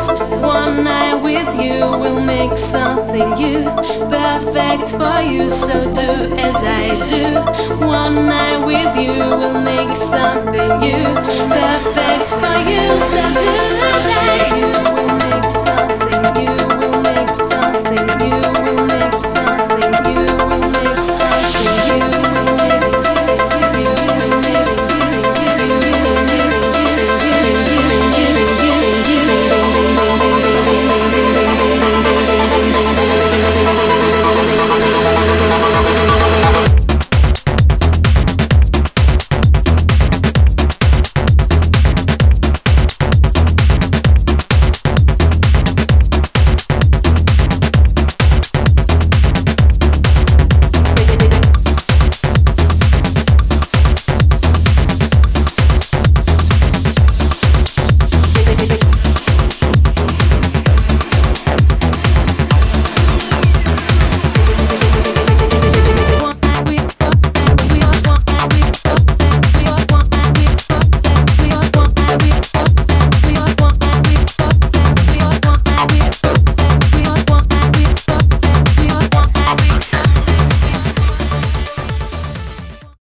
Just one night with you will make something new, perfect for you. So do as I do. One night with you will make something new, perfect for you. So do as I do.